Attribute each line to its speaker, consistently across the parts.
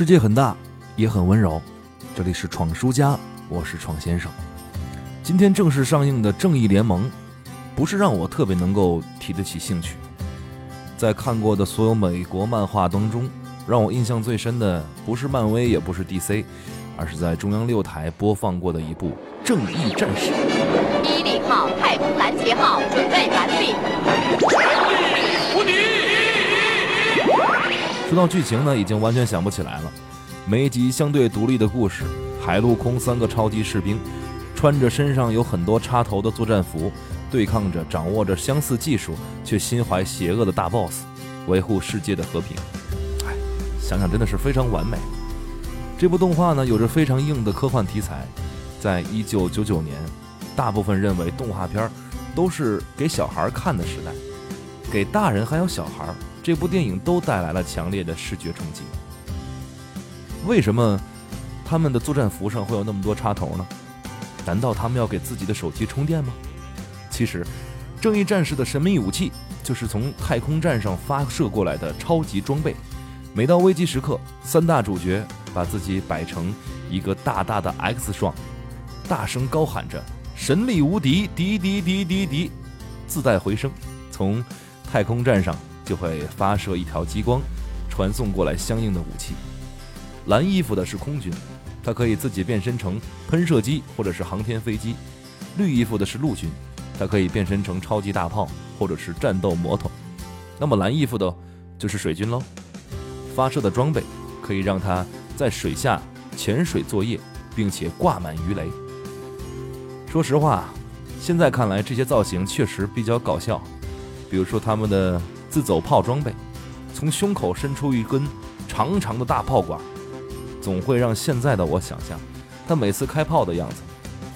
Speaker 1: 世界很大，也很温柔。这里是闯书家，我是闯先生。今天正式上映的《正义联盟》，不是让我特别能够提得起兴趣。在看过的所有美国漫画当中，让我印象最深的不是漫威，也不是 DC，而是在中央六台播放过的一部《正义战士》。
Speaker 2: 伊利号太空拦截号准备完毕。
Speaker 1: 说到剧情呢，已经完全想不起来了。每一集相对独立的故事，海陆空三个超级士兵，穿着身上有很多插头的作战服，对抗着掌握着相似技术却心怀邪恶的大 BOSS，维护世界的和平。哎，想想真的是非常完美。这部动画呢，有着非常硬的科幻题材。在一九九九年，大部分认为动画片都是给小孩看的时代，给大人还有小孩。这部电影都带来了强烈的视觉冲击。为什么他们的作战服上会有那么多插头呢？难道他们要给自己的手机充电吗？其实，正义战士的神秘武器就是从太空站上发射过来的超级装备。每到危机时刻，三大主角把自己摆成一个大大的 X 状，大声高喊着“神力无敌，敌敌敌敌敌”，自带回声，从太空站上。就会发射一条激光，传送过来相应的武器。蓝衣服的是空军，它可以自己变身成喷射机或者是航天飞机；绿衣服的是陆军，它可以变身成超级大炮或者是战斗摩托。那么蓝衣服的就是水军喽，发射的装备可以让它在水下潜水作业，并且挂满鱼雷。说实话，现在看来这些造型确实比较搞笑，比如说他们的。自走炮装备，从胸口伸出一根长长的大炮管，总会让现在的我想象，他每次开炮的样子，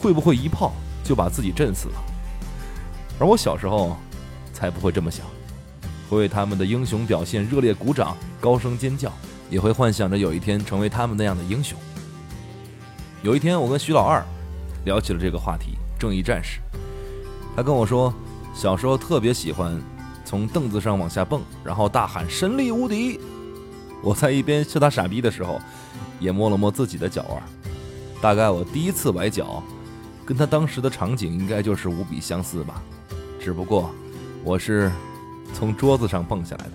Speaker 1: 会不会一炮就把自己震死了？而我小时候，才不会这么想，会为他们的英雄表现热烈鼓掌、高声尖叫，也会幻想着有一天成为他们那样的英雄。有一天，我跟徐老二聊起了这个话题——正义战士，他跟我说，小时候特别喜欢。从凳子上往下蹦，然后大喊“神力无敌”。我在一边笑他傻逼的时候，也摸了摸自己的脚腕。大概我第一次崴脚，跟他当时的场景应该就是无比相似吧。只不过我是从桌子上蹦下来的。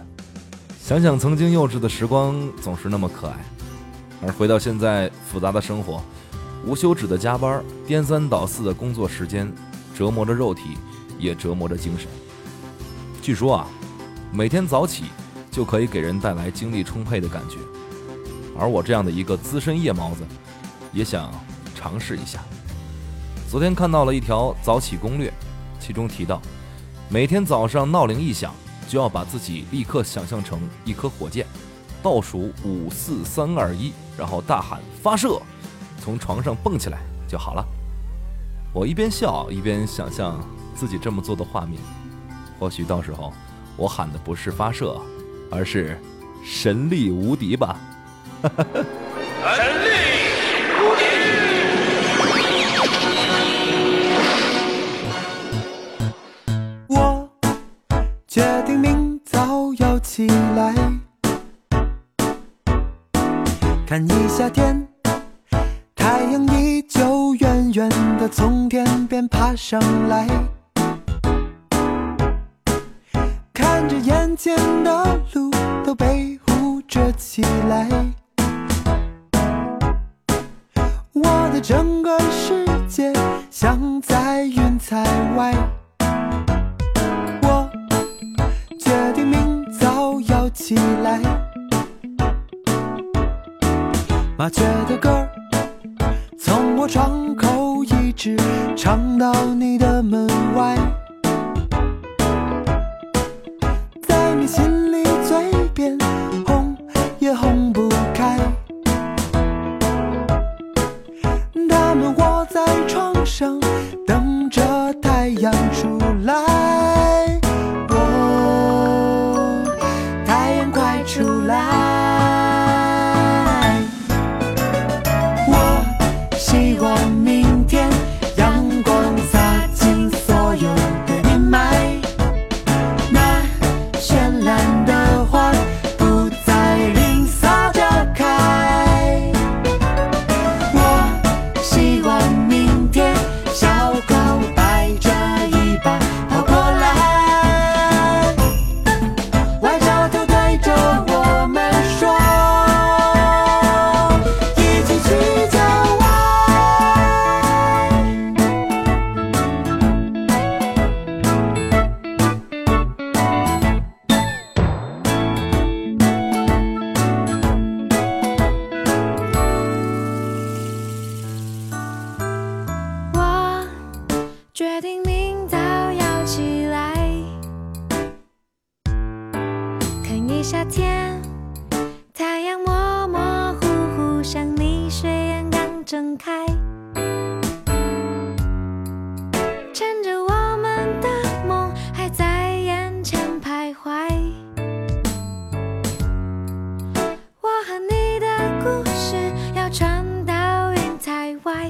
Speaker 1: 想想曾经幼稚的时光，总是那么可爱。而回到现在复杂的生活，无休止的加班，颠三倒四的工作时间，折磨着肉体，也折磨着精神。据说啊，每天早起就可以给人带来精力充沛的感觉，而我这样的一个资深夜猫子，也想尝试一下。昨天看到了一条早起攻略，其中提到，每天早上闹铃一响，就要把自己立刻想象成一颗火箭，倒数五四三二一，然后大喊发射，从床上蹦起来就好了。我一边笑一边想象自己这么做的画面。或许到时候，我喊的不是发射，而是神力无敌吧。
Speaker 3: 神力无敌！
Speaker 4: 我决定明早要起来，看一下天，太阳依旧远远的从天边爬上来。着眼前的路都被护着起来，我的整个世界像在云彩外。我决定明早要起来，麻雀的歌从我窗口一直唱到你的门外。心里嘴边哄也哄不开，他们窝在床上等着太阳出来。哦，太阳快出来！我希望你夏天太阳模模糊糊像你睡眼刚
Speaker 5: 睁开趁着我们的梦还在眼前徘徊我和你的故事要传到云彩外。